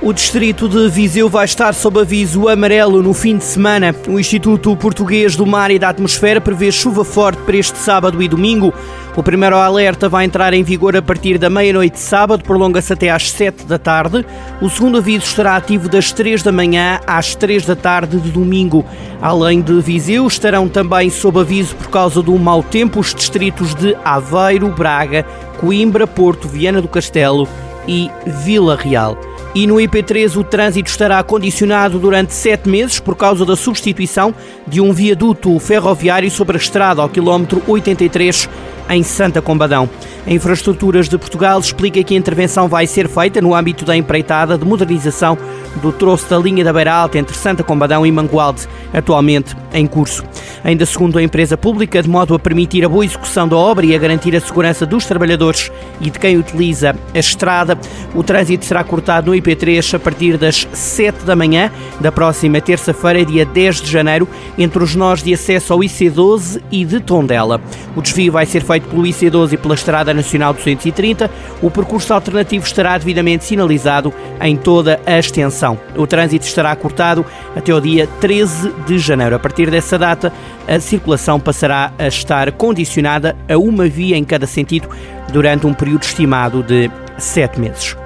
O distrito de Viseu vai estar sob aviso amarelo no fim de semana. O Instituto Português do Mar e da Atmosfera prevê chuva forte para este sábado e domingo. O primeiro alerta vai entrar em vigor a partir da meia-noite de sábado, prolonga-se até às 7 da tarde. O segundo aviso estará ativo das 3 da manhã às 3 da tarde de domingo. Além de Viseu, estarão também sob aviso por causa do mau tempo os distritos de Aveiro, Braga, Coimbra, Porto, Viana do Castelo e Vila Real. E no IP3 o trânsito estará condicionado durante sete meses por causa da substituição de um viaduto ferroviário sobre a estrada ao quilómetro 83 em Santa Combadão. A Infraestruturas de Portugal explica que a intervenção vai ser feita no âmbito da empreitada de modernização do troço da linha da Beira Alta entre Santa Combadão e Mangualde, atualmente em curso. Ainda segundo a empresa pública, de modo a permitir a boa execução da obra e a garantir a segurança dos trabalhadores e de quem utiliza a estrada, o trânsito será cortado no IP3 a partir das 7 da manhã da próxima terça-feira, dia 10 de janeiro, entre os nós de acesso ao IC12 e de Tondela. O desvio vai ser feito pelo IC12 e pela Estrada Nacional 230. O percurso alternativo estará devidamente sinalizado em toda a extensão. O trânsito estará cortado até o dia 13 de janeiro. A partir dessa data, a circulação passará a estar condicionada a uma via em cada sentido durante um período estimado de sete meses.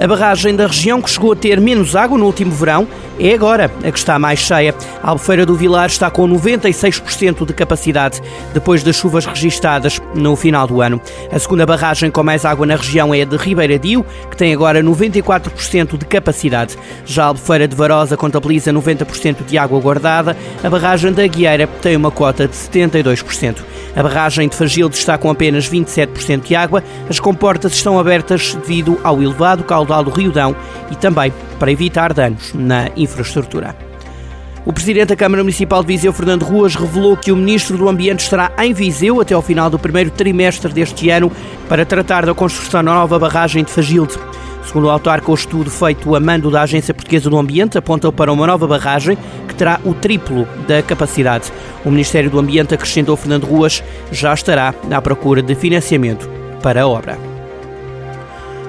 A barragem da região, que chegou a ter menos água no último verão, é agora a que está mais cheia. A Albufeira do Vilar está com 96% de capacidade, depois das chuvas registadas no final do ano. A segunda barragem com mais água na região é a de Ribeiradio, que tem agora 94% de capacidade. Já a Albufeira de Varosa contabiliza 90% de água guardada. A barragem da Guieira tem uma cota de 72%. A barragem de Fagilde está com apenas 27% de água. As comportas estão abertas devido ao elevado caudal do Rio Dão e também para evitar danos na infraestrutura. O Presidente da Câmara Municipal de Viseu, Fernando Ruas, revelou que o Ministro do Ambiente estará em Viseu até ao final do primeiro trimestre deste ano para tratar da construção da nova barragem de Fagilde. Segundo o autarca, o estudo feito a mando da Agência Portuguesa do Ambiente aponta para uma nova barragem que terá o triplo da capacidade. O Ministério do Ambiente, acrescentou Fernando Ruas, já estará à procura de financiamento para a obra.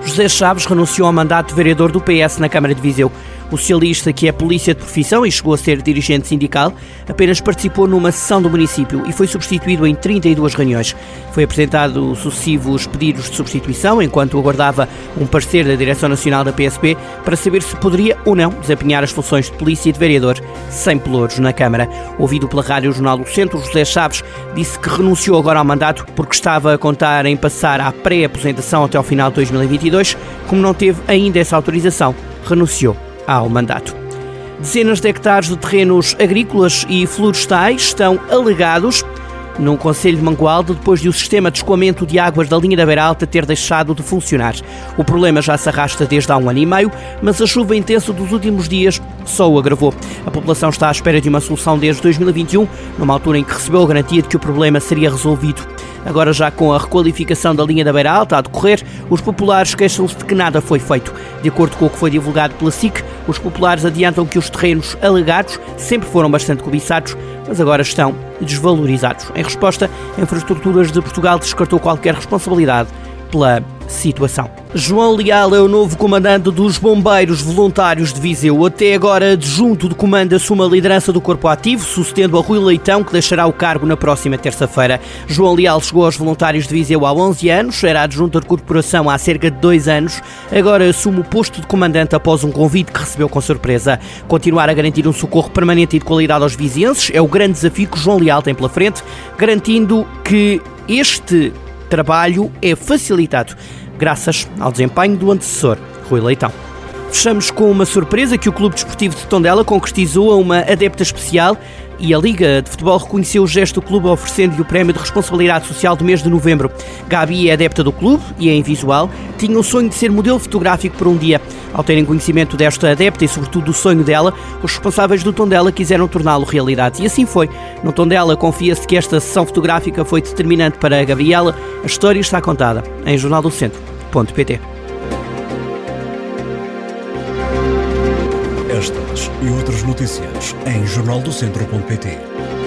José Chaves renunciou ao mandato de vereador do PS na Câmara de Viseu. O socialista, que é polícia de profissão e chegou a ser dirigente sindical, apenas participou numa sessão do município e foi substituído em 32 reuniões. Foi apresentado sucessivos pedidos de substituição, enquanto aguardava um parecer da Direção Nacional da PSP para saber se poderia ou não desempenhar as funções de polícia e de vereador sem pelouros na Câmara. Ouvido pela Rádio Jornal do Centro, José Chaves disse que renunciou agora ao mandato porque estava a contar em passar à pré-aposentação até ao final de 2022. Como não teve ainda essa autorização, renunciou ao mandato. Dezenas de hectares de terrenos agrícolas e florestais estão alegados num Conselho de Mangualde depois de o sistema de escoamento de águas da linha da Beira Alta ter deixado de funcionar. O problema já se arrasta desde há um ano e meio, mas a chuva intensa dos últimos dias só o agravou. A população está à espera de uma solução desde 2021, numa altura em que recebeu a garantia de que o problema seria resolvido. Agora, já com a requalificação da linha da Beira Alta a decorrer, os populares queixam-se de que nada foi feito. De acordo com o que foi divulgado pela SIC, os populares adiantam que os terrenos alegados sempre foram bastante cobiçados, mas agora estão desvalorizados. Em resposta, a Infraestruturas de Portugal descartou qualquer responsabilidade pela situação. João Leal é o novo comandante dos Bombeiros Voluntários de Viseu. Até agora, adjunto de comando assume a liderança do corpo ativo, sucedendo a Rui Leitão, que deixará o cargo na próxima terça-feira. João Leal chegou aos Voluntários de Viseu há 11 anos, era adjunto da corporação há cerca de dois anos. Agora assume o posto de comandante após um convite que recebeu com surpresa. Continuar a garantir um socorro permanente e de qualidade aos vizinhenses é o grande desafio que João Leal tem pela frente, garantindo que este trabalho é facilitado graças ao desempenho do antecessor, Rui Leitão. Fechamos com uma surpresa que o Clube Desportivo de Tondela concretizou a uma adepta especial e a Liga de Futebol reconheceu o gesto do clube oferecendo-lhe o prémio de responsabilidade social do mês de novembro. Gabi é adepta do clube e é em visual, tinha o sonho de ser modelo fotográfico por um dia. Ao terem conhecimento desta adepta e sobretudo do sonho dela, os responsáveis do Tondela quiseram torná-lo realidade. E assim foi. No Tondela confia-se que esta sessão fotográfica foi determinante para a Gabriela. A história está contada em jornaldocentro.pt. Estas e outras notícias em jornaldocentro.pt.